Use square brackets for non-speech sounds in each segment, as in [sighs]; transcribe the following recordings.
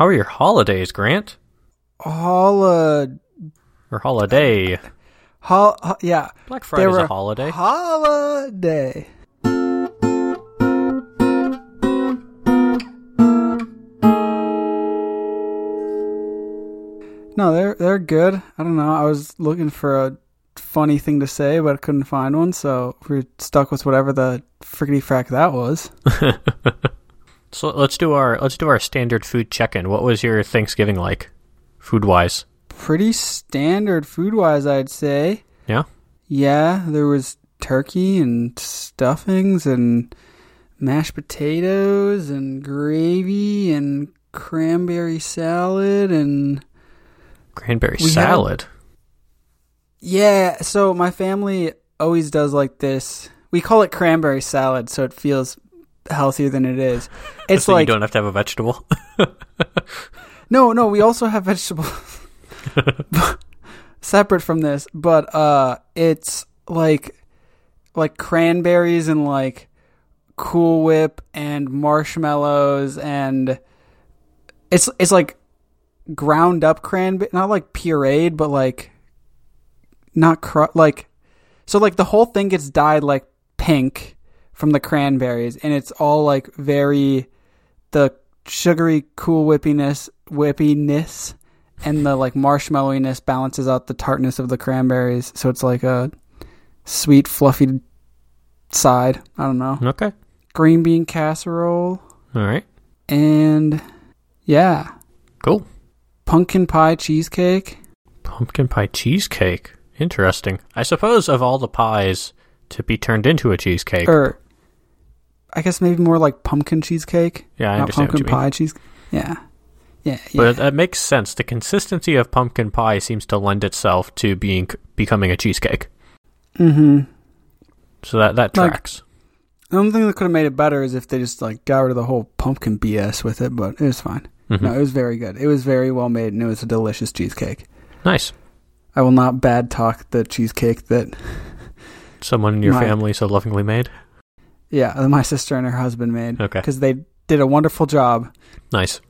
How are your holidays, Grant? Holiday. Or holiday? Hol- ho- yeah. Black Friday's a holiday. Holiday. No, they're they're good. I don't know. I was looking for a funny thing to say, but I couldn't find one, so we're stuck with whatever the frickety frack that was. [laughs] so let's do our let's do our standard food check-in. What was your Thanksgiving like, food-wise? Pretty standard food wise, I'd say. Yeah. Yeah, there was turkey and stuffings and mashed potatoes and gravy and cranberry salad and Cranberry had- salad. yeah, so my family always does like this. We call it cranberry salad so it feels healthier than it is. [laughs] It's so like you don't have to have a vegetable. [laughs] No, no, we also have vegetables [laughs] separate from this, but uh it's like like cranberries and like Cool Whip and marshmallows and it's it's like ground up cranberry, not like pureed, but like not cru- like so like the whole thing gets dyed like pink from the cranberries and it's all like very the sugary cool whippiness whippiness and the like marshmallowiness balances out the tartness of the cranberries so it's like a sweet fluffy side i don't know okay. green bean casserole All right. and yeah Cool. pumpkin pie cheesecake Pumpkin pie cheesecake. Interesting. I suppose of all the pies to be turned into a cheesecake. or i guess maybe more like pumpkin cheesecake yeah, I not understand pumpkin pie cheese yeah yeah, yeah. But that makes sense. The consistency of pumpkin pie seems to lend itself to being becoming a cheesecake. mm-hmm So that that Like- tracks. The only thing that could have made it better is if they just like got rid of the whole pumpkin BS with it, but it was fine. Mhm. No, it was very good. It was very well made, and it was a delicious cheesecake. Nice. I will not bad talk the cheesecake that, Someone in your My- family so lovingly made. Yeah, that my sister and her husband made Okay. because they did a wonderful job. Nice.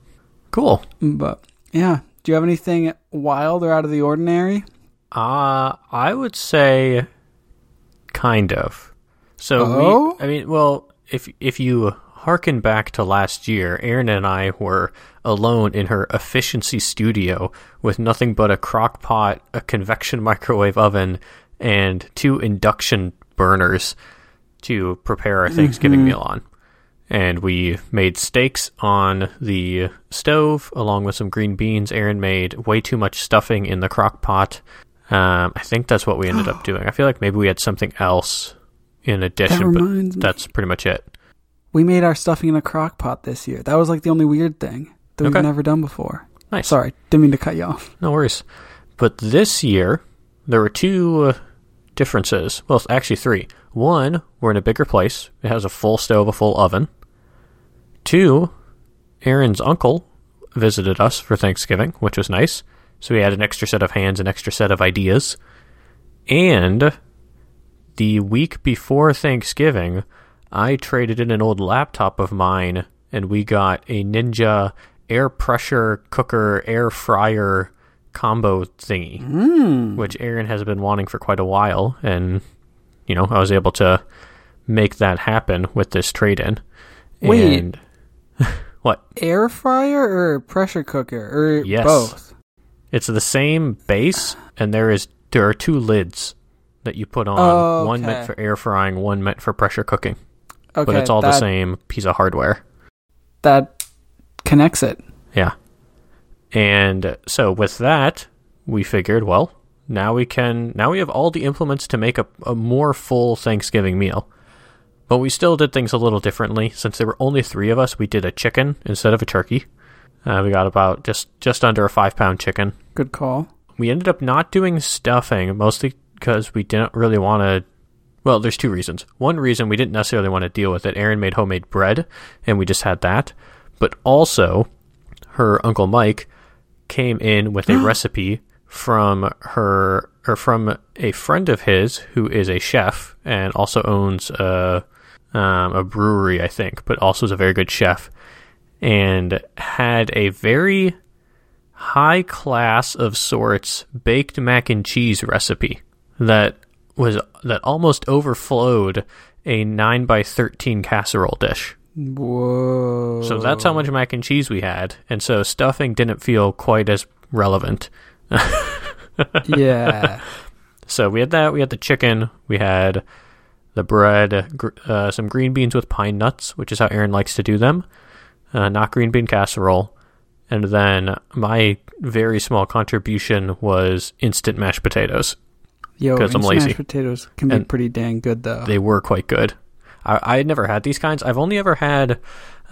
Cool. But yeah, do you have anything wild or out of the ordinary? Uh, I would say kind of. So Oh? we, I mean, well, if if you harken back to last year, Erin and I were alone in her efficiency studio with nothing but a crock pot, a convection microwave oven, and two induction burners to prepare our Thanksgiving Mhm. meal on. And we made steaks on the stove along with some green beans. Aaron made way too much stuffing in the crock pot. Um, I think that's what we ended up [gasps] doing. I feel like maybe we had something else in That addition, but reminds me. that's pretty much it. We made our stuffing in a crock pot this year. That was like the only weird thing that Okay. we've never done before. Nice. Sorry, didn't mean to cut you off. No worries. But this year, there were two differences. Well, actually, three. One, we're in a bigger place. It has a full stove, a full oven. Two, Aaron's uncle visited us for Thanksgiving, which was nice. So we had an extra set of hands, an extra set of ideas. And the week before Thanksgiving, I traded in an old laptop of mine and we got a Ninja air pressure cooker air fryer combo thingy, Mm. which Aaron has been wanting for quite a while. And, you know, I was able to make that happen with this trade in. Wait. And [laughs] what? Air fryer or pressure cooker or Yes. both? It's the same base, and there is there are two lids that you put on. Oh, One okay. meant for air frying, one meant for pressure cooking. Okay, but it's all that, the same piece of hardware. That connects it. Yeah. And so with that, we figured, well, now we can now we have all the implements to make a, a more full Thanksgiving meal. But we still did things a little differently. Since there were only three of us, we did a chicken instead of a turkey. Uh, we got about just just under a five pound chicken. Good call. We ended up not doing stuffing, mostly because we didn't really want to. Well, there's two reasons. One reason we didn't necessarily want to deal with it. Erin made homemade bread, and we just had that. But also, her uncle Mike came in with a [gasps] recipe from her or from a friend of his who is a chef and also owns a um, a brewery, I think, but also is a very good chef. and had a very high class of sorts baked mac and cheese recipe that was that almost overflowed a 9 by 13 casserole dish. Whoa. So that's how much mac and cheese we had, and so stuffing didn't feel quite as relevant. Yeah. [laughs] So we had that. We had the chicken. We had the bread. Gr- uh, some green beans with pine nuts, which is how Aaron likes to do them. Uh, not green bean casserole. And then my very small contribution was instant mashed potatoes. Yo, instant lazy. mashed potatoes can be pretty dang good though. They were quite good. I, I had never had these kinds. I've only ever had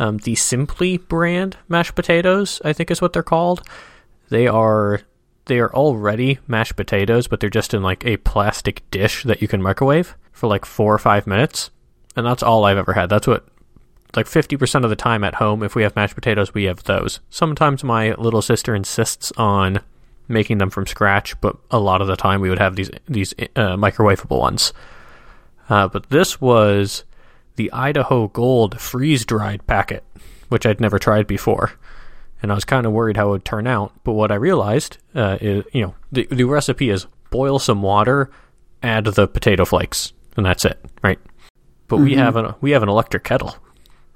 um, the Simply brand mashed potatoes. I think is what they're called. They are they are already mashed potatoes, but they're just in like a plastic dish that you can microwave for like four or five minutes, and that's all I've ever had. That's what like fifty percent of the time at home, if we have mashed potatoes, we have those. Sometimes my little sister insists on making them from scratch, but a lot of the time we would have these these uh, microwavable ones. Uh, but this was the Idaho Gold freeze dried packet, which I'd never tried before. And I was kind of worried how it would turn out. But what I realized uh, is, you know, the, the recipe is boil some water, add the potato flakes, and that's it, right? But we have an we have an electric kettle,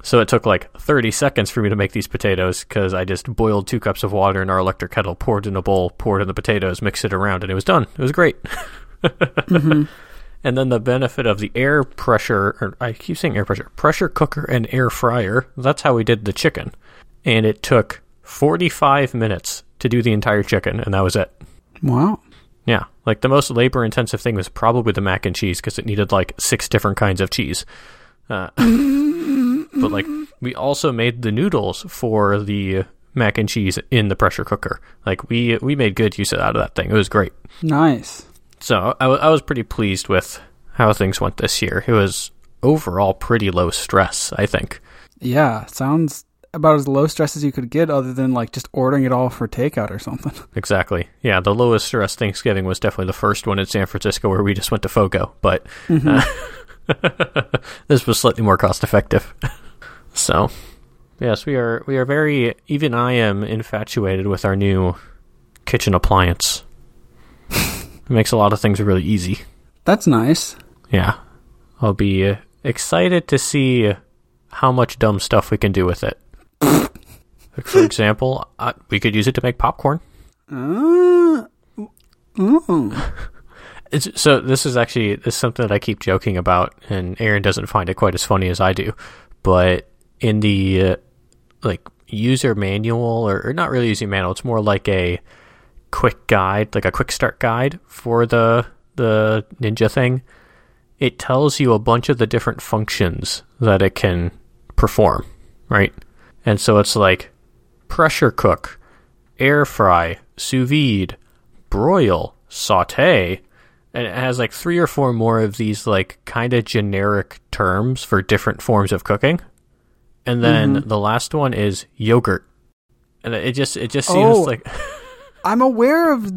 so it took like 30 seconds for me to make these potatoes because I just boiled two cups of water in our electric kettle, poured in a bowl, poured in the potatoes, mixed it around, and it was done. It was great. [laughs] And then the benefit of the air pressure, or I keep saying air pressure, pressure cooker and air fryer. That's how we did the chicken. And it took 45 minutes to do the entire chicken, and that was it. wow. Yeah, like the most labor intensive thing was probably the mac and cheese because it needed like six different kinds of cheese. Uh, [laughs] but like we also made the noodles for the mac and cheese in the pressure cooker. Like we we made good use out of that thing. It was great. Nice. So I, w- I was pretty pleased with how things went this year. It was overall pretty low stress, I think. Yeah, sounds about as low stress as you could get other than like just ordering it all for takeout or something. [laughs] Exactly. Yeah, the lowest stress Thanksgiving was definitely the first one in San Francisco where we just went to Fogo, but uh, [laughs] this was slightly more cost effective. [laughs] so, yes, we are we are very even I am infatuated with our new kitchen appliance. it makes a lot of things really easy. That's nice. Yeah. I'll be uh, excited to see how much dumb stuff we can do with it. Like, For example, uh, we could use it to make popcorn. Uh, mm. [laughs] It's, so this is actually this is something that I keep joking about, and Aaron doesn't find it quite as funny as I do. But in the uh, like user manual, or, or not really user manual, it's more like a quick guide, like a quick start guide for the the Ninja thing. It tells you a bunch of the different functions that it can perform, right? And so it's like pressure cook, air fry, sous vide, broil, saute, and it has like three or four more of these like kind of generic terms for different forms of cooking. And then the last one is yogurt. And it just it just seems Oh. like [laughs] I'm aware of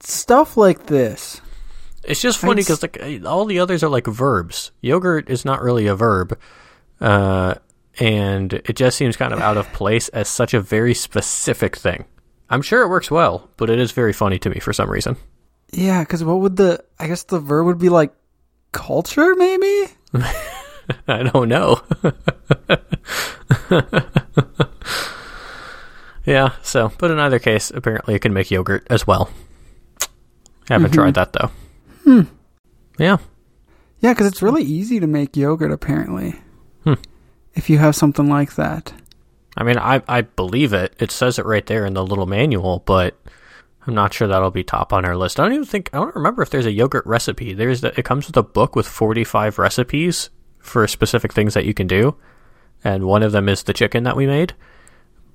stuff like this. it's just funny because like all the others are like verbs. Yogurt is not really a verb. Uh and it just seems kind of out of place as such a very specific thing. I'm sure it works well, but it is very funny to me for some reason. Yeah, because what would the? I guess the verb would be like culture, maybe. [laughs] I don't know. [laughs] yeah, so, but in either case, apparently it can make yogurt as well. I haven't tried that though. Hmm. Yeah. Yeah, because it's really easy to make yogurt. Apparently, Hmm. If you have something like that. I mean, I, I believe it. It says it right there in the little manual, but I'm not sure that'll be top on our list. I don't even think, I don't remember if there's a yogurt recipe. There's the, it comes with a book with 45 recipes for specific things that you can do. And one of them is the chicken that we made.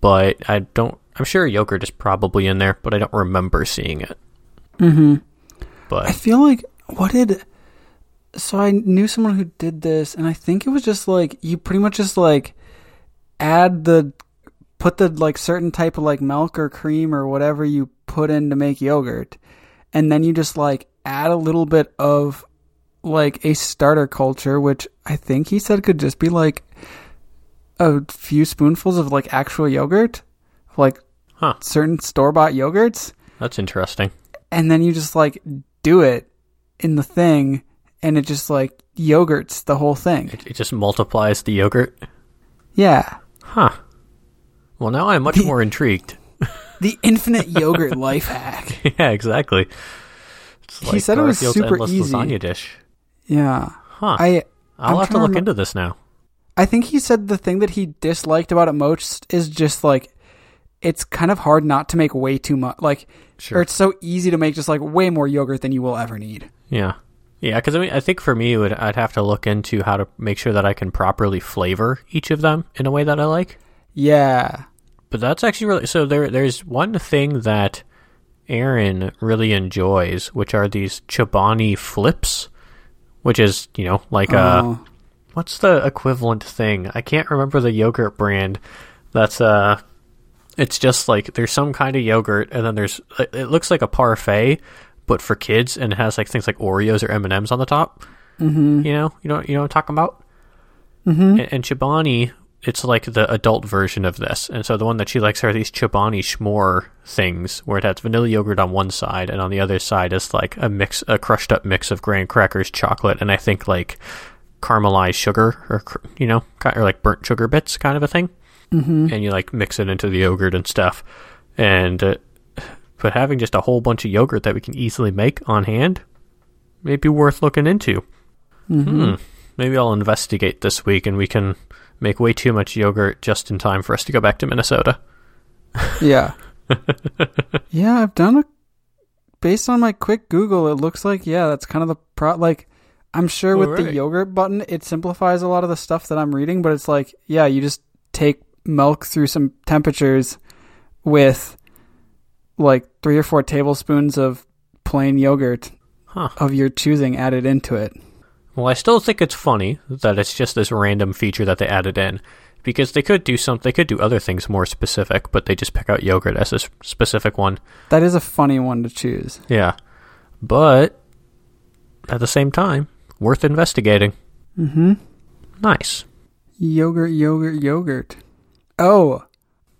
But I don't, I'm sure yogurt is probably in there, but I don't remember seeing it. Mm-hmm. But I feel like what did so I knew someone who did this and I think it was just like you pretty much just like add the put the like certain type of like milk or cream or whatever you put in to make yogurt and then you just like add a little bit of like a starter culture which I think he said could just be like a few spoonfuls of like actual yogurt, like Huh. certain store bought yogurts, That's interesting. and then you just like do it in the thing, and it just like yogurts the whole thing. It, it just multiplies the yogurt. Yeah, Huh. Well, now I'm much more intrigued. [laughs] the infinite yogurt [laughs] life hack. yeah, exactly. It's He said it was super easy. lasagna dish. Yeah, Huh. I I'll I'm have to look into this now. I think he said the thing that he disliked about it most is just like it's kind of hard not to make way too much. Like, Sure. or it's so easy to make just like way more yogurt than you will ever need. Yeah. Yeah, because I mean, I think for me, it would, I'd have to look into how to make sure that I can properly flavor each of them in a way that I like. Yeah. But that's actually really so. There, there's one thing that Aaron really enjoys, which are these Chobani flips, which is you know like uh, Oh. what's the equivalent thing? I can't remember the yogurt brand. That's uh, it's just like there's some kind of yogurt, and then there's it looks like a parfait, but for kids, and it has like things like Oreos or M and M's on the top. Mhm. You know, you know, you know what I'm talking about. Mhm. And, and Chobani, it's like the adult version of this. And so the one that she likes are these Chobani Schmore things, where it has vanilla yogurt on one side, and on the other side is like a mix, a crushed up mix of graham crackers, chocolate, and I think like caramelized sugar, or you know, or like burnt sugar bits, kind of a thing. Mhm. And you like mix it into the yogurt and stuff. And uh, but having just a whole bunch of yogurt that we can easily make on hand, may be worth looking into. Mhm. Hmm. Maybe I'll investigate this week and we can make way too much yogurt just in time for us to go back to Minnesota. Yeah. [laughs] yeah, I've done a. Based on my quick Google, it looks like yeah, that's kind of the pro. Like, I'm sure with the yogurt button, it simplifies a lot of the stuff that I'm reading. But it's like, yeah, you just take milk through some temperatures with like three or four tablespoons of plain yogurt Huh. of your choosing added into it. Well, I still think it's funny that it's just this random feature that they added in because they could do some they could do other things more specific, but they just pick out yogurt as a specific one. That is a funny one to choose. Yeah. But at the same time, worth investigating. Mm-hmm. Nice. Yogurt, yogurt, yogurt. Oh,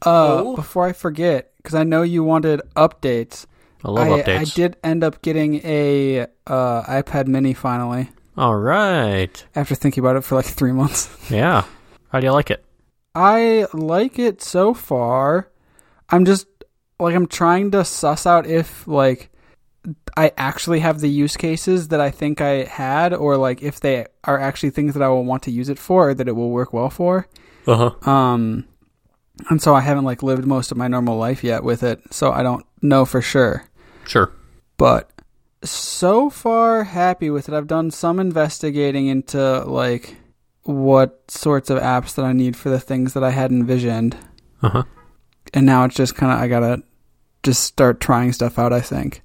uh, Oh? before I forget, because I know you wanted updates. I love I, updates. I did end up getting a uh, iPad Mini finally All right. after thinking about it for like three months. [laughs] Yeah. How do you like it? I like it so far. I'm just like I'm trying to suss out if like I actually have the use cases that I think I had, or like if they are actually things that I will want to use it for, or that it will work well for. Uh huh. Um, and so I haven't like lived most of my normal life yet with it, so I don't know for sure. Sure. But so far, happy with it. I've done some investigating into like what sorts of apps that I need for the things that I had envisioned, Uh huh. and now it's just kind of I gotta just start trying stuff out. I think.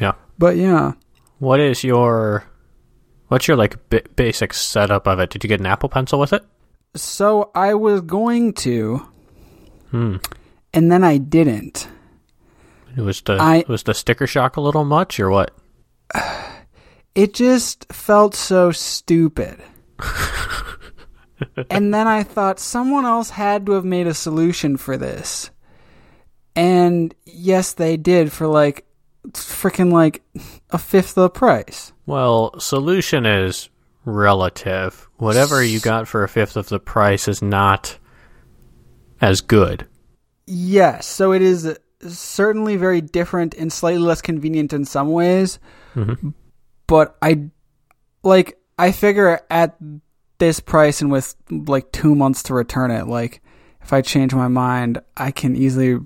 Yeah. But yeah, What is your what's your like b- basic setup of it? Did you get an Apple Pencil with it? so I was going to, Hmm. and then I didn't. It was the I- was the sticker shock a little much or what? [sighs] it just felt so stupid. [laughs] and then I thought someone else had to have made a solution for this. And yes, they did for like freaking like a fifth of the price. Well, solution is relative. Whatever you got for a fifth of the price is not as good. Yes, so it is certainly very different and slightly less convenient in some ways. Mhm. But I like I figure at this price and with like 2 months to return it, like if I change my mind, I can easily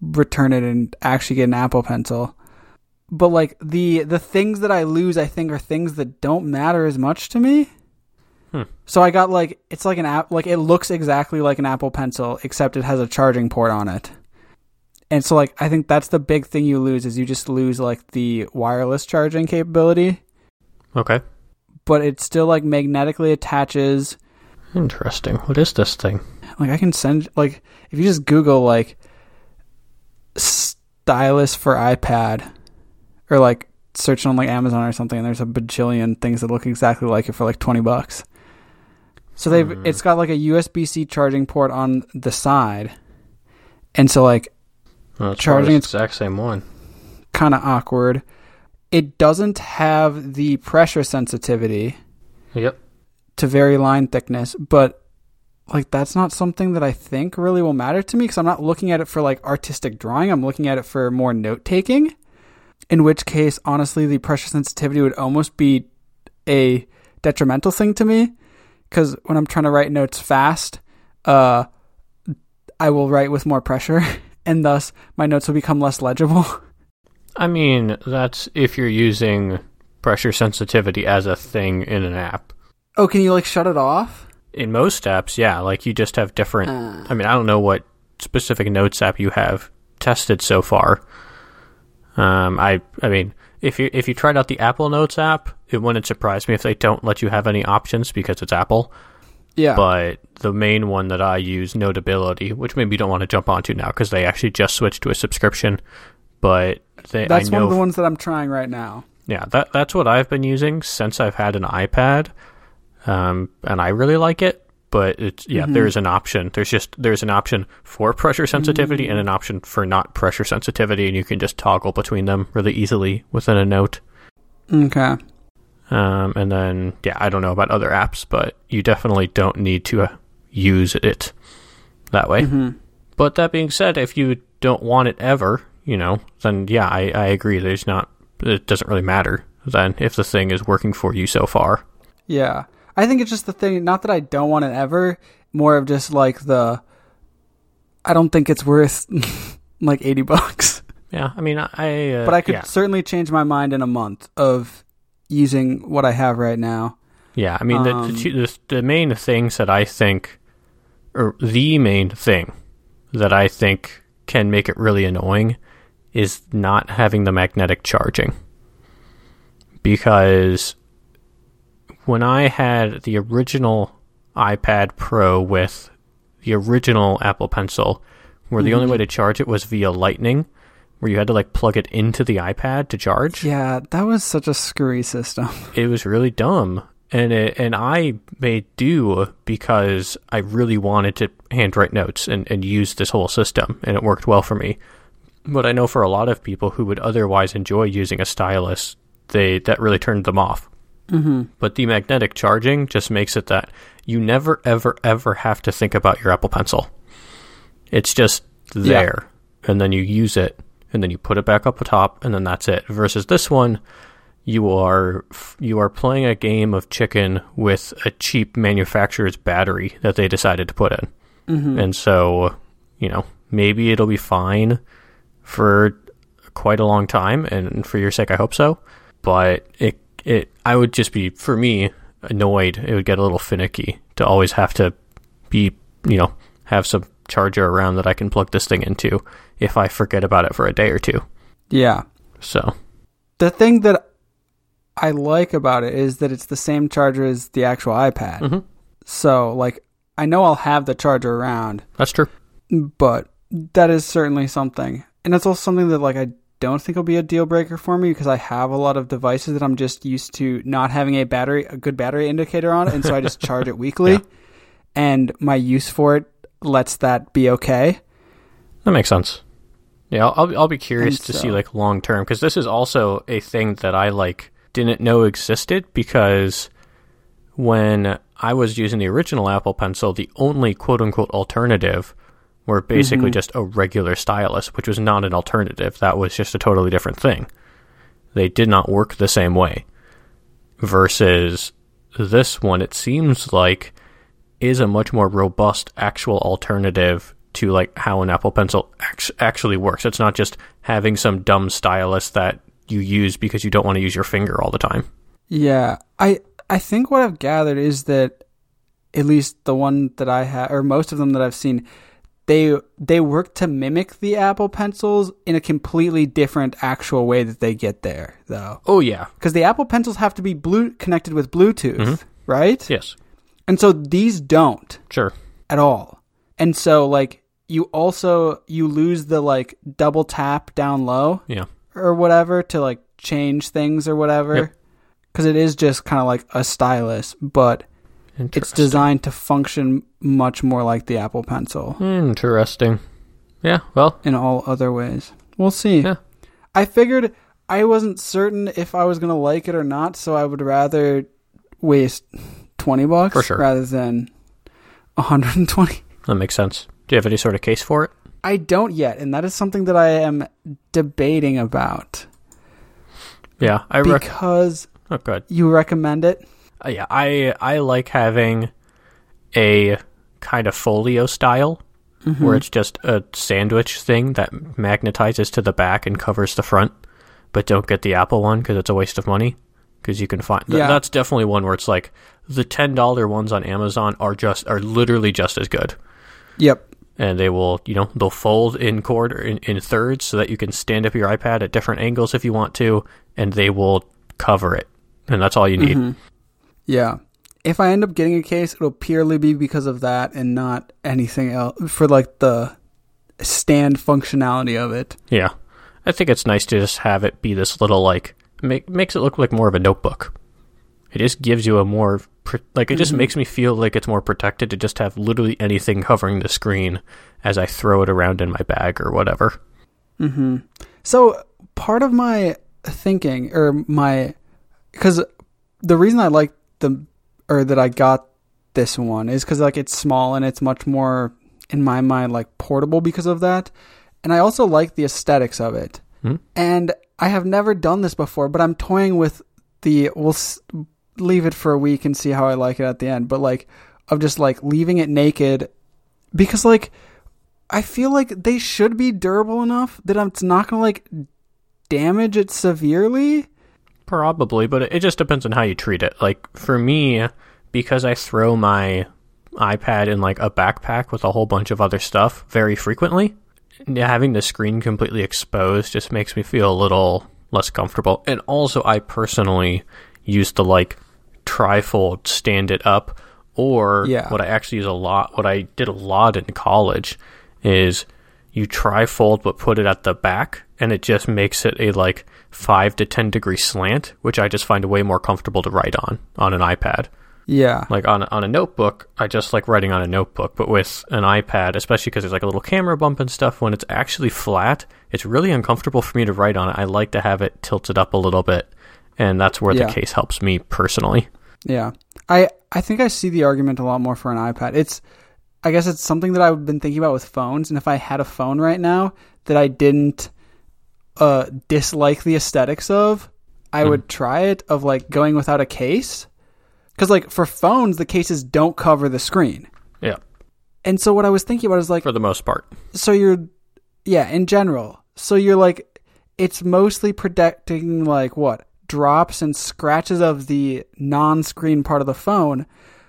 return it and actually get an Apple Pencil. But like the the things that I lose I think are things that don't matter as much to me. Hmm. So I got like it's like an app like it looks exactly like an Apple Pencil except it has a charging port on it. And so like I think that's the big thing you lose is you just lose like the wireless charging capability, Okay. but it still like magnetically attaches. Interesting. What is this thing? Like I can send like if you just Google like stylus for iPad or like search on like Amazon or something and there's a bajillion things that look exactly like it for like 20 bucks. So they've Hmm. it's got like a USB C charging port on the side, and so like Well, it's Charging the it's- exact same one. kind of awkward. It doesn't have the pressure sensitivity Yep. to vary line thickness, but like that's not something that I think really will matter to me because I'm not looking at it for like artistic drawing. I'm looking at it for more note taking. In which case, honestly, the pressure sensitivity would almost be a detrimental thing to me because when I'm trying to write notes fast, uh, I will write with more pressure, [laughs] and thus my notes will become less legible. [laughs] I mean, that's if you're using pressure sensitivity as a thing in an app. oh, can you like shut it off? In most apps, yeah, like you just have different. Uh. I mean, I don't know what specific notes app you have tested so far. Um, I, I mean, if you if you tried out the Apple Notes app, it wouldn't surprise me if they don't let you have any options because it's Apple. Yeah. But the main one that I use, Notability, which maybe you don't want to jump onto now because they actually just switched to a subscription. But they, That's one of the ones that I'm trying right now. yeah, that that's what I've been using since I've had an iPad, um, and I really like it. But it's yeah, there's an option. There's just there's an option for pressure sensitivity and an option for not pressure sensitivity, and you can just toggle between them really easily within a note. Okay. Um, and then yeah, I don't know about other apps, but you definitely don't need to uh, use it that way. Mm-hmm. But that being said, if you don't want it ever, you know, then yeah, I, I agree. There's not. It doesn't really matter then if the thing is working for you so far. Yeah. I think it's just the thing, not that I don't want it ever, more of just like the, I don't think it's worth [laughs] like 80 bucks. Yeah, I mean, I. Uh, But I could Yeah, certainly change my mind in a month of using what I have right now. yeah I mean, the, Um, the, the the main things that I think, or the main thing that I think can make it really annoying, is not having the magnetic charging. Because when I had the original iPad Pro with the original Apple Pencil, where the only mm-hmm. way to charge it was via Lightning, where you had to like plug it into the iPad to charge. Yeah, that was such a screwy system. [laughs] It was really dumb, and it, and I made do because I really wanted to handwrite notes and and use this whole system, and it worked well for me. But I know for a lot of people who would otherwise enjoy using a stylus, they that really turned them off. Mm-hmm. But the magnetic charging just makes it that you never, ever, ever have to think about your Apple Pencil. It's just there, and then you use it, and then you put it back up top, and then that's it. Versus this one, you are you are playing a game of chicken with a cheap manufacturer's battery that they decided to put in, Mm-hmm. and so you know maybe it'll be fine for quite a long time, and for your sake, I hope so. But it it I would just be for me annoyed. It would get a little finicky to always have to be you know have some charger around that I can plug this thing into if I forget about it for a day or two. Yeah. So The thing that I like about it is that it's the same charger as the actual iPad. Mhm. So, like, I know I'll have the charger around, that's true. but that is certainly something. And it's also something that, like, I don't think will be a deal breaker for me because I have a lot of devices that I'm just used to not having a battery, a good battery indicator on, and so I just [laughs] charge it weekly. Yeah. And my use for it lets that be okay. That makes sense. Yeah, I'll I'll, I'll be curious to see like long term because this is also a thing that I like didn't know existed because when I was using the original Apple Pencil, the only quote unquote alternative were basically mm-hmm. just a regular stylus, which was not an alternative. That was just a totally different thing. They did not work the same way. Versus this one, it seems like is a much more robust actual alternative to like how an Apple Pencil act- actually works. It's not just having some dumb stylus that you use because you don't want to use your finger all the time. Yeah, I I think what I've gathered is that at least the one that I have, or most of them that I've seen, they they work to mimic the Apple Pencils in a completely different actual way that they get there, though. Oh yeah, Because the Apple Pencils have to be blue connected with Bluetooth, Mhm. right? yes, And so these don't sure, at all. And so like you also you lose the like double tap down low yeah, or whatever to like change things or whatever Yep. because it is just kind of like a stylus but it's designed to function much more like the Apple Pencil hmm, Interesting. Yeah, well, in all other ways. We'll see. Yeah. I figured I wasn't certain if I was gonna like it or not, so I would rather waste twenty bucks For sure. rather than hundred and twenty. that makes sense. Do you have any sort of case for it? I don't yet, and that is something that I am debating about Yeah, I rec- because Oh, good. you recommend it. Uh, yeah, I I like having a kind of folio style Mm-hmm. where it's just a sandwich thing that magnetizes to the back and covers the front, but don't get the Apple one because it's a waste of money. Because you can find th- Yeah. that's definitely one where it's like the ten dollar ones on Amazon are just are literally just as good, Yep. and they will you know they'll fold in quarter in, in thirds so that you can stand up your iPad at different angles if you want to, and they will cover it, and that's all you need. Mm-hmm. Yeah. If I end up getting a case, it'll purely be because of that and not anything else for like the stand functionality of it. Yeah. I think it's nice to just have it be this little like make, makes it look like more of a notebook. It just gives you a more like it just makes me feel like it's more protected to just have literally anything covering the screen as I throw it around in my bag or whatever. Mhm. So part of my thinking or my because the reason I like the or that I got this one is because like it's small and it's much more in my mind like portable because of that, and I also like the aesthetics of it. Hmm. And I have never done this before, but I'm toying with the we'll s- leave it for a week and see how I like it at the end. But like of just like leaving it naked because like I feel like they should be durable enough that it's not gonna like damage it severely. Probably, but it, just depends on how you treat it. Like for me, because I throw my iPad in like a backpack with a whole bunch of other stuff very frequently, having the screen completely exposed just makes me feel a little less comfortable. And also, I personally use the like trifold stand it up, or Yeah. what I actually use a lot, what I did a lot in college is you trifold but put it at the back and it just makes it a like 5 to 10 degree slant which i just find way more comfortable to write on on an ipad Yeah. like on, a- on a notebook i just like writing on a notebook but with an ipad especially because there's like a little camera bump and stuff when it's actually flat it's really uncomfortable for me to write on it i like to have it tilted up a little bit and that's where Yeah. the case helps me personally Yeah. I I think I see the argument a lot more for an iPad. It's I guess it's something that I've been thinking about with phones and if I had a phone right now that I didn't uh dislike the aesthetics of, I would try it of like going without a case. Cuz like for phones the cases don't cover the screen. yeah. And so what I was thinking about is like for the most part. So you're yeah in general. So you're like it's mostly protecting like what? Drops and scratches of the non-screen part of the phone.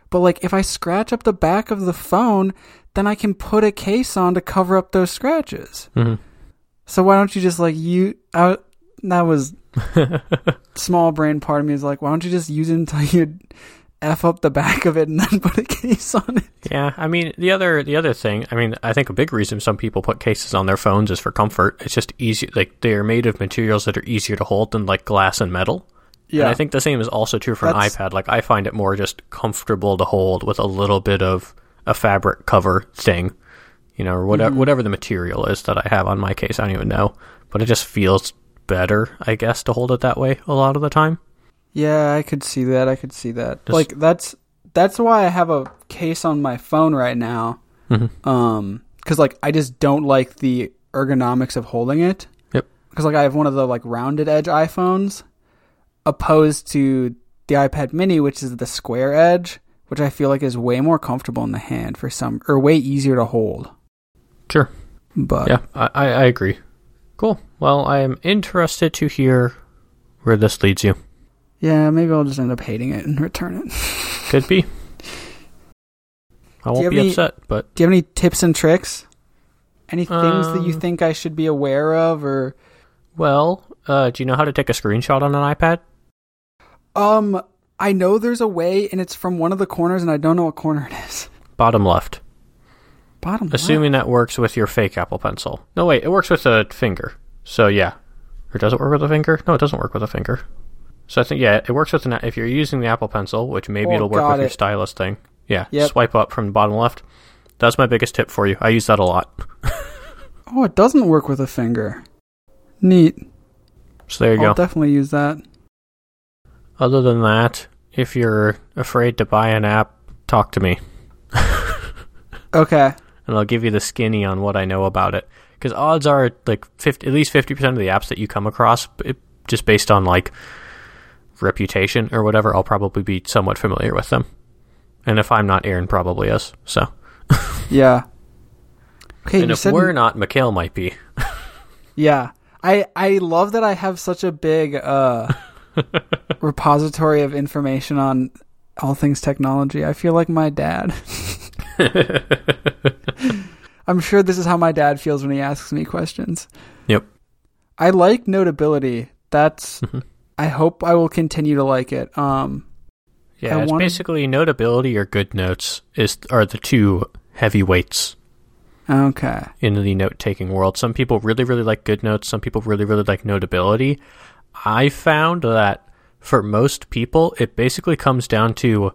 But like if i scratch up the back of the phone then i can put a case on to cover up those scratches. Mhm. So why don't you just like you I, that was [laughs] small brain part of me is like why don't you just use it until you f up the back of it and then [laughs] put a case on it Yeah, I mean the other the other thing, I mean, I think a big reason some people put cases on their phones is for comfort. It's just easy like they are made of materials that are easier to hold than like glass and metal. Yeah, and I think the same is also true for That's- an iPad. Like I find it more just comfortable to hold with a little bit of a fabric cover thing, you know, or whatever Mm-hmm. whatever the material is that I have on my case. I don't even know, but it just feels better, I guess, to hold it that way a lot of the time. Yeah, I could see that. I could see that. Just- like that's that's why I have a case on my phone right now. Mhm. Um, because like I just don't like the ergonomics of holding it. Yep. Because like I have one of the like rounded edge iPhones, opposed to the iPad Mini, which is the square edge, which I feel like is way more comfortable in the hand for some, or way easier to hold. Sure. But Yeah, I, I agree. Cool. Well, I am interested to hear where this leads you. yeah, maybe I'll just end up hating it and return it. [laughs] Could be. I won't be any- upset, but Do you have any tips and tricks? Any things that you Um, think I should be aware of, or well, uh, do you know how to take a screenshot on an iPad? Um, I know there's a way, and it's from one of the corners, and I don't know what corner it is. Bottom left. Bottom. Assuming that works with your fake Apple Pencil. No, wait, it works with a finger. So yeah, or does it work with a finger? No, it doesn't work with a finger. So I think yeah, it works with an if you're using the Apple Pencil, which maybe Oh, it'll work with your stylus thing. Yeah, Yep. swipe up from the bottom left. That's my biggest tip for you. I use that a lot. [laughs] Oh, it doesn't work with a finger. Neat. So there you I'll go. definitely use that. Other than that, if you're afraid to buy an app, talk to me, [laughs] Okay. And I'll give you the skinny on what I know about it. Because odds are, like 50, at least fifty percent of the apps that you come across, it, just based on like reputation or whatever, I'll probably be somewhat familiar with them. And if I'm not, Aaron probably is. So, [laughs] Yeah. Okay, and you if said we're not, Mikhail might be. Yeah. I I love that I have such a big uh [laughs] repository of information on all things technology. I feel like my dad. [laughs] [laughs] I'm sure this is how my dad feels when he asks me questions. Yep. I like notability. That's Mhm. I hope I will continue to like it. Um Yeah, I it's wanted- basically notability or good notes is are the two heavyweights okay. in the note taking world. Some people really, really like good notes. Some people really, really like notability. I found that for most people, it basically comes down to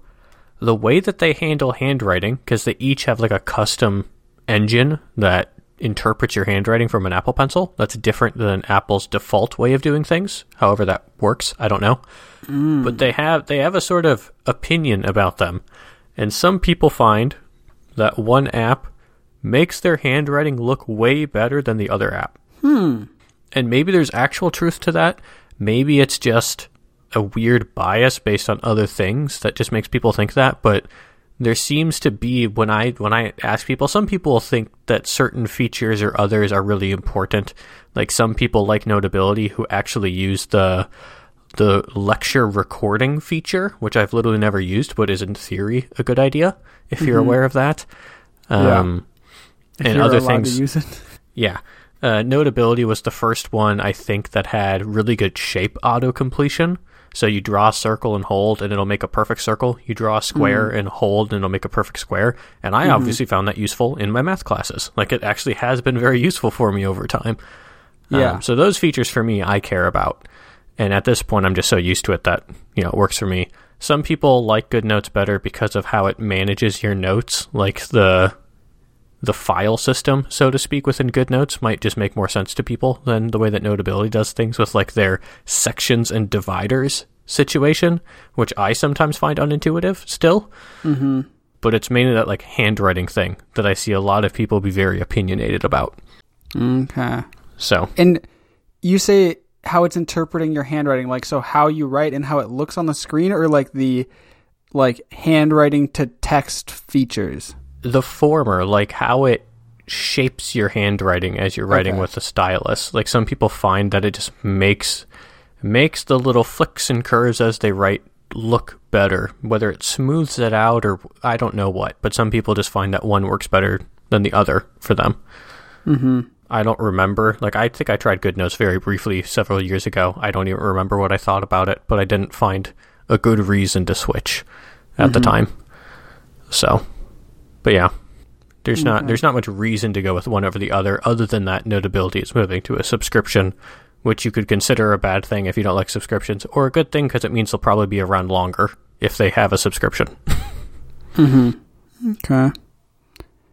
the way that they handle handwriting, because they each have like a custom engine that interprets your handwriting from an Apple Pencil. That's different than Apple's default way of doing things. However, that works, I don't know. But they have they have a sort of opinion about them, and some people find that one app makes their handwriting look way better than the other app. Hmm. And maybe there's actual truth to that. Maybe it's just a weird bias based on other things that just makes people think that, but there seems to be when I when I ask people, some people think that certain features or others are really important. Like some people like notability who actually use the the lecture recording feature, which I've literally never used, but is in theory a good idea if you're aware of that. Yeah. Um, If and other things. to use it. [laughs] Yeah. Uh, Notability was the first one I think that had really good shape auto completion. So you draw a circle and hold, and it'll make a perfect circle. You draw a square and hold, and it'll make a perfect square. And I obviously found that useful in my math classes. Like it actually has been very useful for me over time. Yeah. Um, so those features for me, I care about. And at this point, I'm just so used to it that you know it works for me. Some people like Good Notes better because of how it manages your notes, like the the file system, so to speak, within Good Notes might just make more sense to people than the way that Notability does things with like their sections and dividers situation, which I sometimes find unintuitive still. Mm-hmm. But it's mainly that like handwriting thing that I see a lot of people be very opinionated about. Okay. So And you say how it's interpreting your handwriting, like so how you write and how it looks on the screen, or like the like handwriting to text features. The former, like how it shapes your handwriting as you're writing Okay. with a stylus. Like some people find that it just makes makes the little flicks and curves as they write look better, whether it smooths it out or I don't know what. But some people just find that one works better than the other for them. Mm-hmm. I don't remember. Like I think I tried Good Notes very briefly several years ago. I don't even remember what I thought about it, but I didn't find a good reason to switch at the Mhm. time. So, but yeah, there's not there's not much reason to go with one over the other, other than that Notability is moving to a subscription, which you could consider a bad thing if you don't like subscriptions, or a good thing because it means they'll probably be around longer if they have a subscription. [laughs] Mm-hmm. Okay.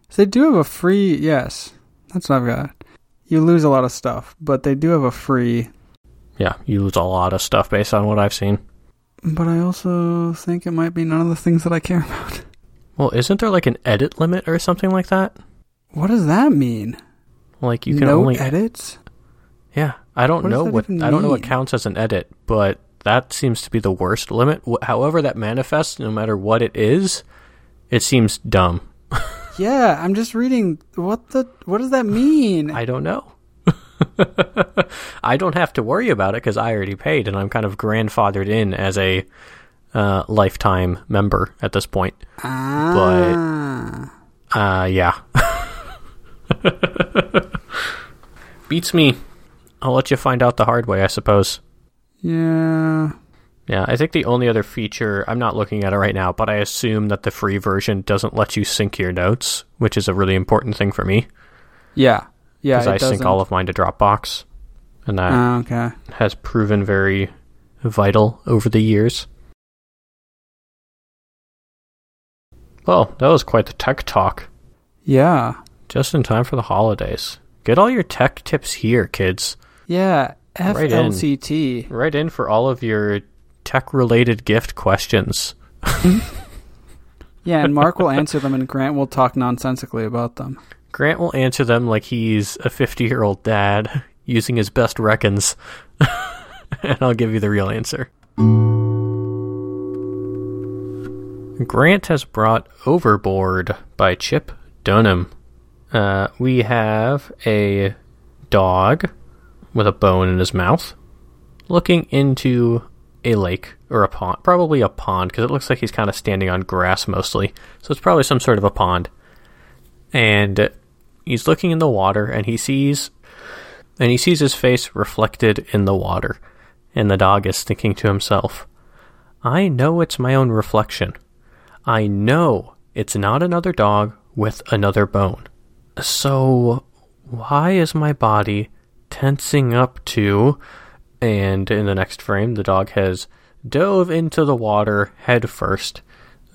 So they do have a free. Yes, that's what I've got. You lose a lot of stuff, but they do have a free. yeah, you lose a lot of stuff based on what I've seen. But I also think it might be none of the things that I care about. Well, isn't there like an edit limit or something like that? What does that mean? Like you can no only edits. Yeah, I don't What know what I don't know what counts as an edit, but that seems to be the worst limit. However that manifests, no matter what it is, it seems dumb. [laughs] Yeah, I'm just reading. What the? What does that mean? I don't know. [laughs] I don't have to worry about it because I already paid, and I'm kind of grandfathered in as a uh, lifetime member at this point. ah. Uh, yeah. [laughs] Beats me. I'll let you find out the hard way, I suppose. Yeah. Yeah, I think the only other feature, I'm not looking at it right now, but I assume that the free version doesn't let you sync your notes, which is a really important thing for me Yeah. Yeah. because I sync doesn't. all of mine to Dropbox. And that Ah, okay. has proven very vital over the years. Well, that was quite the tech talk. Yeah. Just in time for the holidays. Get all your tech tips here, kids. Yeah. Right in. FLCT. Right in for all of your tech related gift questions. Yeah, and Mark will [laughs] answer them, and Grant will talk nonsensically about them. Grant will answer them like he's a 50 year old dad [laughs] using his best reckons. [laughs] and I'll give you the real answer. Grant has brought Overboard by Chip Dunham. Uh, we have a dog with a bone in his mouth looking into a lake or a pond. Probably a pond because it looks like he's kind of standing on grass mostly. So it's probably some sort of a pond. And he's looking in the water and he sees and he sees his face reflected in the water. And the dog is thinking to himself, I know it's my own reflection. I know it's not another dog with another bone. So, why is my body tensing up to? And in the next frame, the dog has dove into the water head first,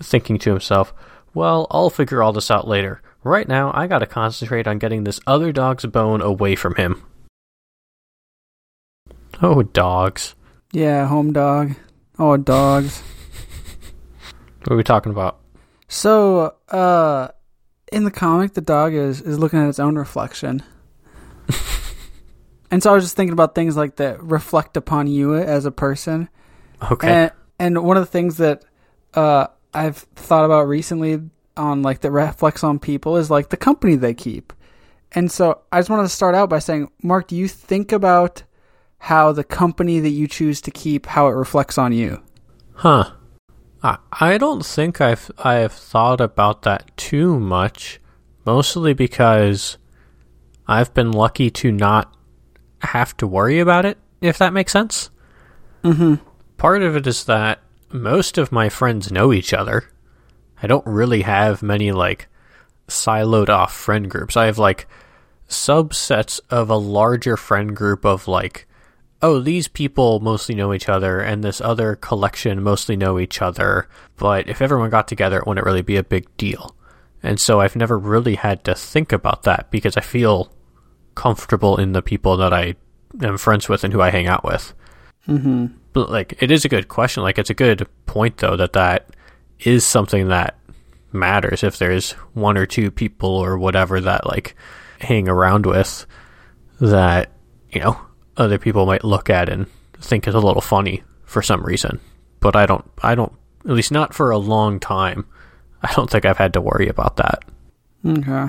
thinking to himself, Well, I'll figure all this out later. Right now, I gotta concentrate on getting this other dog's bone away from him. Oh, dogs. Yeah, home dog. Oh, dogs. What are we talking about? So, uh, in the comic, the dog is is looking at its own reflection. [laughs] and so I was just thinking about things like that reflect upon you as a person. Okay. And and one of the things that uh, I've thought about recently on like that reflects on people is like the company they keep. And so I just wanted to start out by saying, Mark, do you think about how the company that you choose to keep how it reflects on you? Huh. I I don't think I've I've thought about that too much, mostly because I've been lucky to not have to worry about it, if that makes sense. Mm-hmm. Part of it is that most of my friends know each other. I don't really have many like siloed off friend groups. I have like subsets of a larger friend group of like oh, these people mostly know each other, and this other collection mostly know each other. But if everyone got together, it wouldn't really be a big deal. And so I've never really had to think about that because I feel comfortable in the people that I am friends with and who I hang out with. Mm-hmm. But like, it is a good question. Like, it's a good point though that that is something that matters. If there's one or two people or whatever that like hang around with, that you know other people might look at and think is a little funny for some reason. But I don't. I don't. At least not for a long time. I don't think I've had to worry about that. Okay.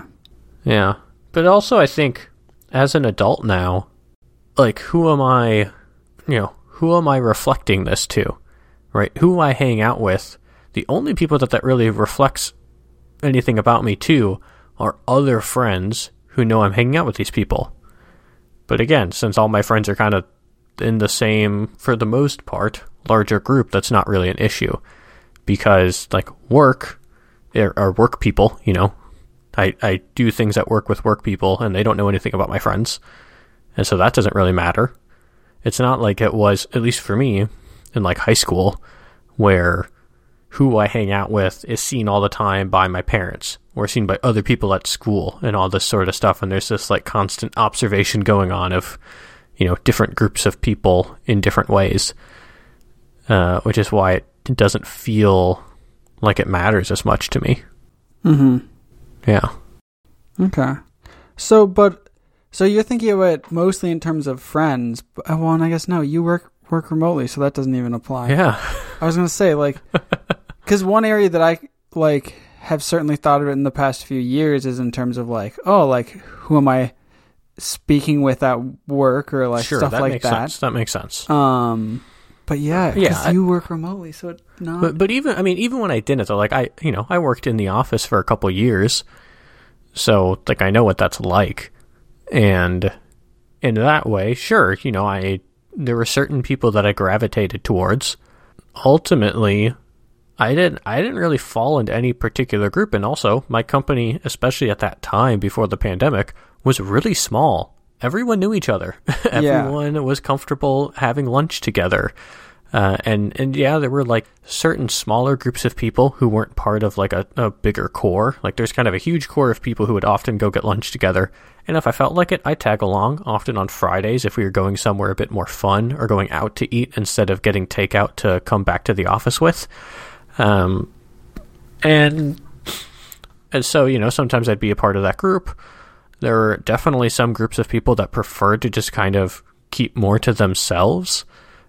Yeah. But also, I think as an adult now, like, who am I, you know, who am I reflecting this to? Right? Who I hang out with, the only people that that really reflects anything about me to are other friends who know I'm hanging out with these people. But again, since all my friends are kind of in the same, for the most part, larger group, that's not really an issue. Because, like, work, er, or work people, you know, I, I do things at work with work people and they don't know anything about my friends. And so that doesn't really matter. It's not like it was, at least for me, in like high school, where who I hang out with is seen all the time by my parents or seen by other people at school and all this sort of stuff. And there's this like constant observation going on of, you know, different groups of people in different ways, uh, which is why it doesn't feel like it matters as much to me. Mm-hmm. Yeah. Okay. So, but so you're thinking of it mostly in terms of friends. But, uh, well, and I guess no, you work work remotely, so that doesn't even apply. Yeah. I was gonna say like, [laughs] because one area that I like have certainly thought of it in the past few years is in terms of like, oh, like who am I speaking with at work or like sure, stuff that like makes that. sense. That makes sense. Um, but yeah, because Yeah, I- you work remotely, so it not. But but even I mean even when I didn't though, like I you know I worked in the office for a couple years, so like I know what that's like, and in that way, sure, you know I there were certain people that I gravitated towards. Ultimately, I didn't I didn't really fall into any particular group, and also my company, especially at that time before the pandemic, was really small. Everyone knew each other. [laughs] Everyone was comfortable having lunch together. Uh, and and yeah, there were like certain smaller groups of people who weren't part of like a, a bigger core. Like there's kind of a huge core of people who would often go get lunch together. And if I felt like it, I'd tag along. Often on Fridays, if we were going somewhere a bit more fun or going out to eat instead of getting takeout to come back to the office with. Um, and and so you know sometimes I'd be a part of that group. There were definitely some groups of people that preferred to just kind of keep more to themselves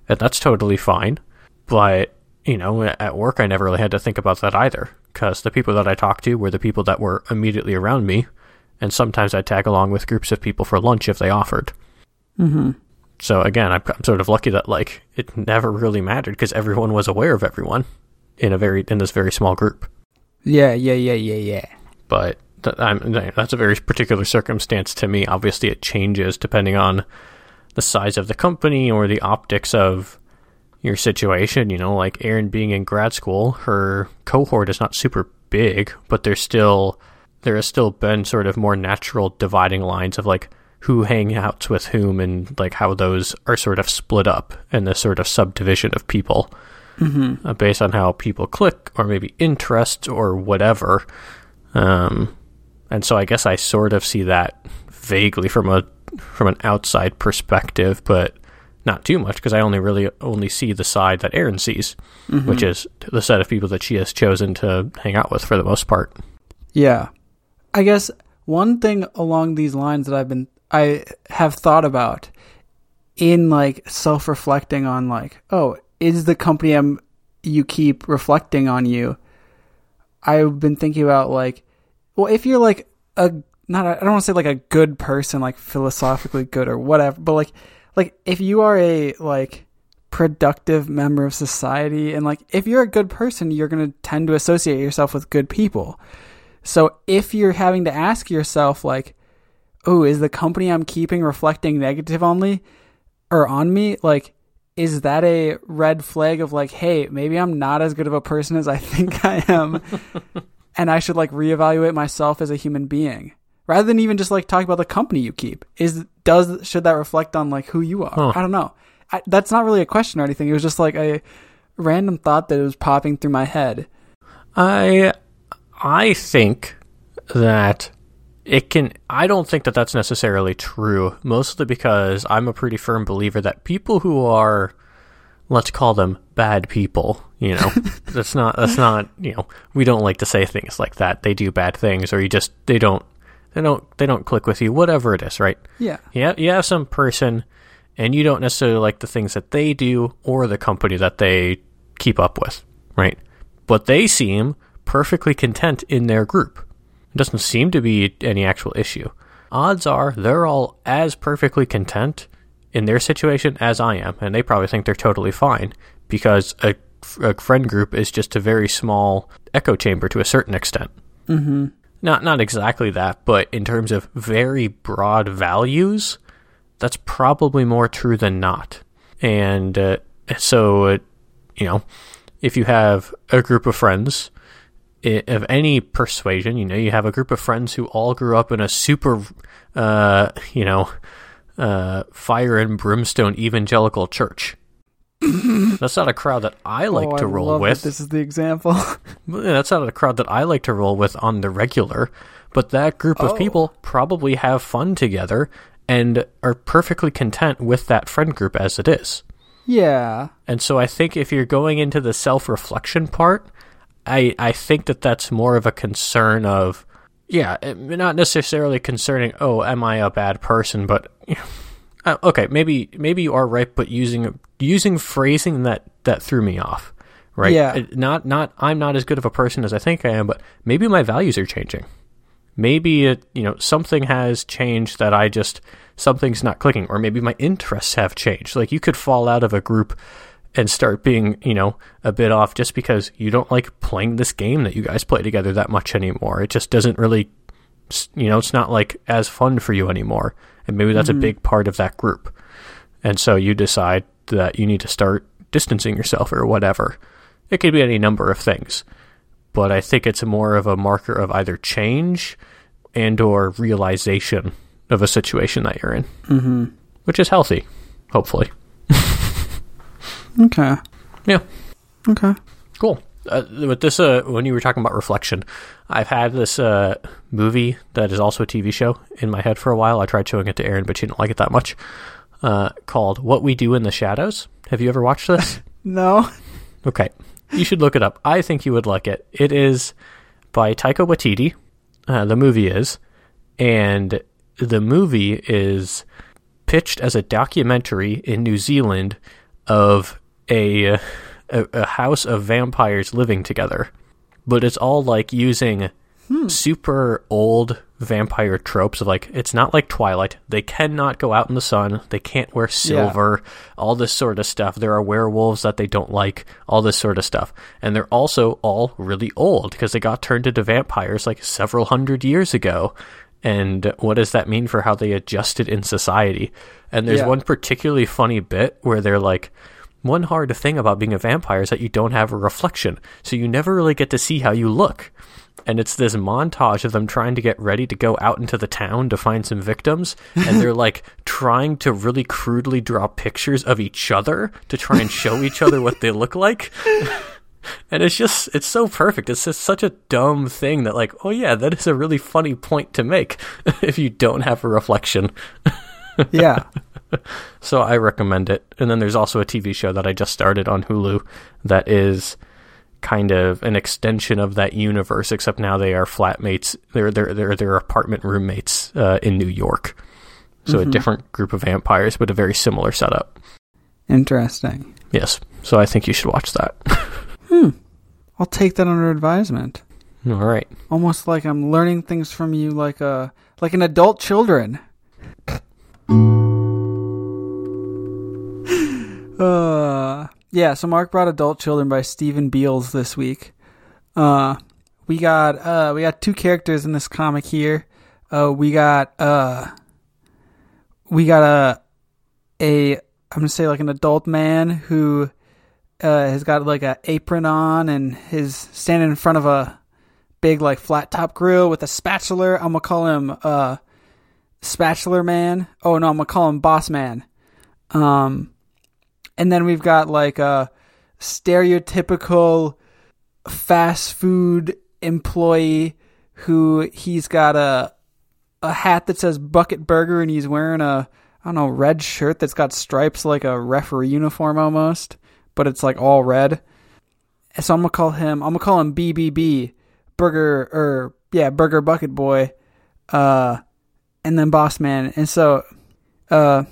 and that's totally fine. But you know, at work, I never really had to think about that either, because the people that I talked to were the people that were immediately around me, and sometimes I'd tag along with groups of people for lunch if they offered. Mm-hmm. So again, I'm, I'm sort of lucky that like it never really mattered because everyone was aware of everyone in a very in this very small group. Yeah, yeah, yeah, yeah, yeah. But th- that's a very particular circumstance to me. Obviously, it changes depending on the size of the company or the optics of your situation. You know, like Erin being in grad school, her cohort is not super big, but there's still there has still been sort of more natural dividing lines of like who hangs out with whom and like how those are sort of split up in this sort of subdivision of people mm-hmm. uh, based on how people click or maybe interests or whatever. Um, and so I guess I sort of see that vaguely from a from an outside perspective, but not too much because I only really only see the side that Erin sees, mm-hmm. which is the set of people that she has chosen to hang out with for the most part. Yeah. I guess one thing along these lines that I've been I have thought about in like self-reflecting on like, oh, is the company I'm you keep reflecting on you? I've been thinking about like well, if you're like a not I don't want to say like a good person, like philosophically good or whatever, but like like if you are a like productive member of society and like if you're a good person, you're going to tend to associate yourself with good people. So if you're having to ask yourself like, "Oh, is the company I'm keeping reflecting negative on me or on me?" like is that a red flag of like, "Hey, maybe I'm not as good of a person as I [laughs] think I am." [laughs] and I should like reevaluate myself as a human being rather than even just like talk about the company you keep is does should that reflect on like who you are huh. i don't know I, that's not really a question or anything it was just like a random thought that was popping through my head i i think that it can i don't think that that's necessarily true mostly because i'm a pretty firm believer that people who are let's call them bad people you know [laughs] that's not that's not you know we don't like to say things like that they do bad things or you just they don't they don't they don't click with you, whatever it is, right? Yeah. Yeah, you have some person and you don't necessarily like the things that they do or the company that they keep up with, right? But they seem perfectly content in their group. Doesn't seem to be any actual issue. Odds are they're all as perfectly content in their situation as I am, and they probably think they're totally fine because a, a friend group is just a very small echo chamber to a certain extent. Mm-hmm not not exactly that, but in terms of very broad values, that's probably more true than not. And uh, so, uh, you know, if you have a group of friends of any persuasion, you know, you have a group of friends who all grew up in a super, uh, you know, uh, fire and brimstone evangelical church. [laughs] that's not a crowd that I like oh, to roll with. this is the example. [laughs] that's not a crowd that I like to roll with on the regular. But that group of oh. people probably have fun together and are perfectly content with that friend group as it is. Yeah. And so I think if you're going into the self reflection part, I I think that that's more of a concern of yeah, not necessarily concerning. Oh, am I a bad person? But [laughs] uh, okay, maybe maybe you are right, but using using phrasing that that threw me off. Right? Yeah. Not not I'm not as good of a person as I think I am, but maybe my values are changing. Maybe it you know something has changed that I just something's not clicking, or maybe my interests have changed. Like you could fall out of a group and start being, you know, a bit off just because you don't like playing this game that you guys play together that much anymore. It just doesn't really, you know, it's not like as fun for you anymore. And maybe that's mm-hmm. a big part of that group. And so you decide that you need to start distancing yourself or whatever. It could be any number of things. But I think it's more of a marker of either change and or realization of a situation that you're in. Mm-hmm. Which is healthy, hopefully. Okay. Yeah. Okay. Cool. Uh, with this, uh, when you were talking about reflection, I've had this uh, movie that is also a TV show in my head for a while. I tried showing it to Erin, but she didn't like it that much. Uh, called "What We Do in the Shadows." Have you ever watched this? [laughs] No. okay, you should look it up. I think you would like it. It is by Taika Waititi. Uh, the movie is, and the movie is pitched as a documentary in New Zealand of a a, a house of vampires living together, but it's all like using hmm. super old vampire tropes of like it's not like Twilight. They cannot go out in the sun. They can't wear silver. All this sort of stuff. There are werewolves that they don't like. All this sort of stuff, and they're also all really old because they got turned into vampires like several hundred years ago. And what does that mean for how they adjusted in society? And there's Yeah. one particularly funny bit where they're like, one hard thing about being a vampire is that you don't have a reflection, so you never really get to see how you look. And it's this montage of them trying to get ready to go out into the town to find some victims, and they're [laughs] like trying to really crudely draw pictures of each other to try and show each other what they look like. [laughs] And it's just, it's so perfect. It's just such a dumb thing that, like, oh yeah, that is a really funny point to make [laughs] if you don't have a reflection. Yeah. [laughs] So I recommend it. And then there's also a TV show that I just started on Hulu that is kind of an extension of that universe, except now they are flatmates. They're they're they're, they're apartment roommates uh, in New York. So a different group of vampires, but a very similar setup. Interesting. Yes. So I think you should watch that. [laughs] Hmm. I'll take that under advisement. All right. Almost like I'm learning things from you like a like an adult children. Uh yeah, so Mark brought Adult Children by Stephen Beals this week. Uh we got uh we got two characters in this comic here. Uh we got uh we got a a I'm gonna say like an adult man who uh, has got like a apron on and is standing in front of a big like flat top grill with a spatula. I'm gonna call him uh spatula man. Oh no, I'm gonna call him boss man. Um, and then we've got like a stereotypical fast food employee who he's got a a hat that says bucket burger and he's wearing a I don't know red shirt that's got stripes like a referee uniform almost, but it's like all red. So I'm gonna call him I'm gonna call him BBB Burger or yeah Burger Bucket Boy, uh, and then Boss Man. And so, uh,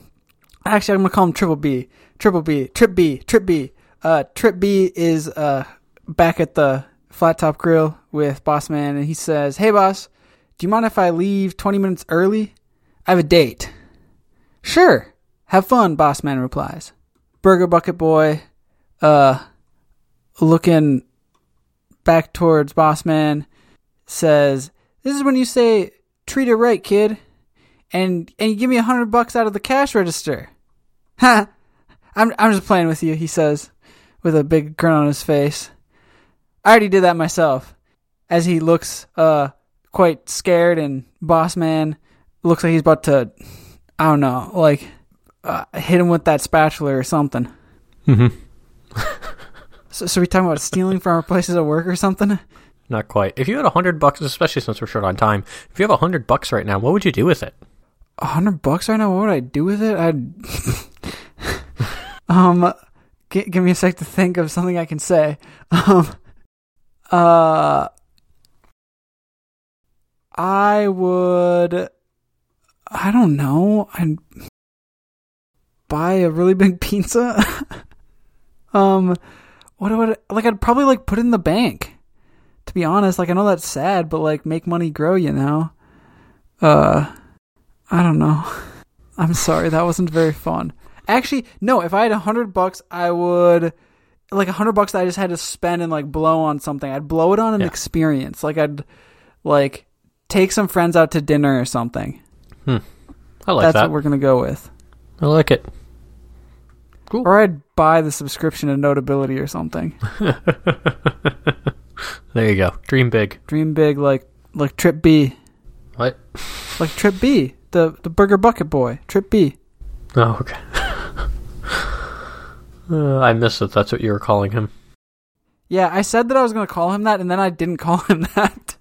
actually I'm gonna call him Triple B, Triple B, Trip B, Trip B. Uh, Trip B is uh back at the flat top grill with Boss Man, and he says, "Hey boss, do you mind if I leave 20 minutes early? I have a date." Sure. Have fun, Boss Man replies. Burger Bucket Boy, uh, looking back towards Boss Man, says, "This is when you say treat it right, kid, and and you give me a hundred bucks out of the cash register." [laughs] Ha! I'm I'm just playing with you, he says, with a big grin on his face. I already did that myself. As he looks uh quite scared, and Boss Man looks like he's about to, I don't know, like uh, hit him with that spatula or something. Mm-hmm. [laughs] So, so we talking about stealing from our places of work or something? Not quite. If you had a hundred bucks, especially since we're short on time, if you have a hundred bucks right now, what would you do with it? A hundred bucks right now? What would I do with it? I'd [laughs] um, g- give me a sec to think of something I can say. [laughs] Um, uh, I would. I don't know. I'd buy a really big [laughs] pizza. [laughs] um, what would like? I'd probably like put it in the bank. To be honest, like I know that's sad, but like make money grow, you know. Uh, I don't know. I'm sorry, that wasn't very fun. Actually, no. If I had a hundred bucks, I would like a hundred bucks that I just had to spend and like blow on something. I'd blow it on an Yeah. experience. Like I'd like take some friends out to dinner or something. Hmm. I like That's that. what we're gonna go with. I like it. Cool. Or I'd buy the subscription to Notability or something. [laughs] There you go. Dream big. Dream big, like like Trip B, What? like Trip B, the the Burger Bucket Boy, Trip B. Oh, okay. [laughs] Uh, I miss it. That's what you were calling him. Yeah, I said that I was going to call him that, and then I didn't call him [laughs] that.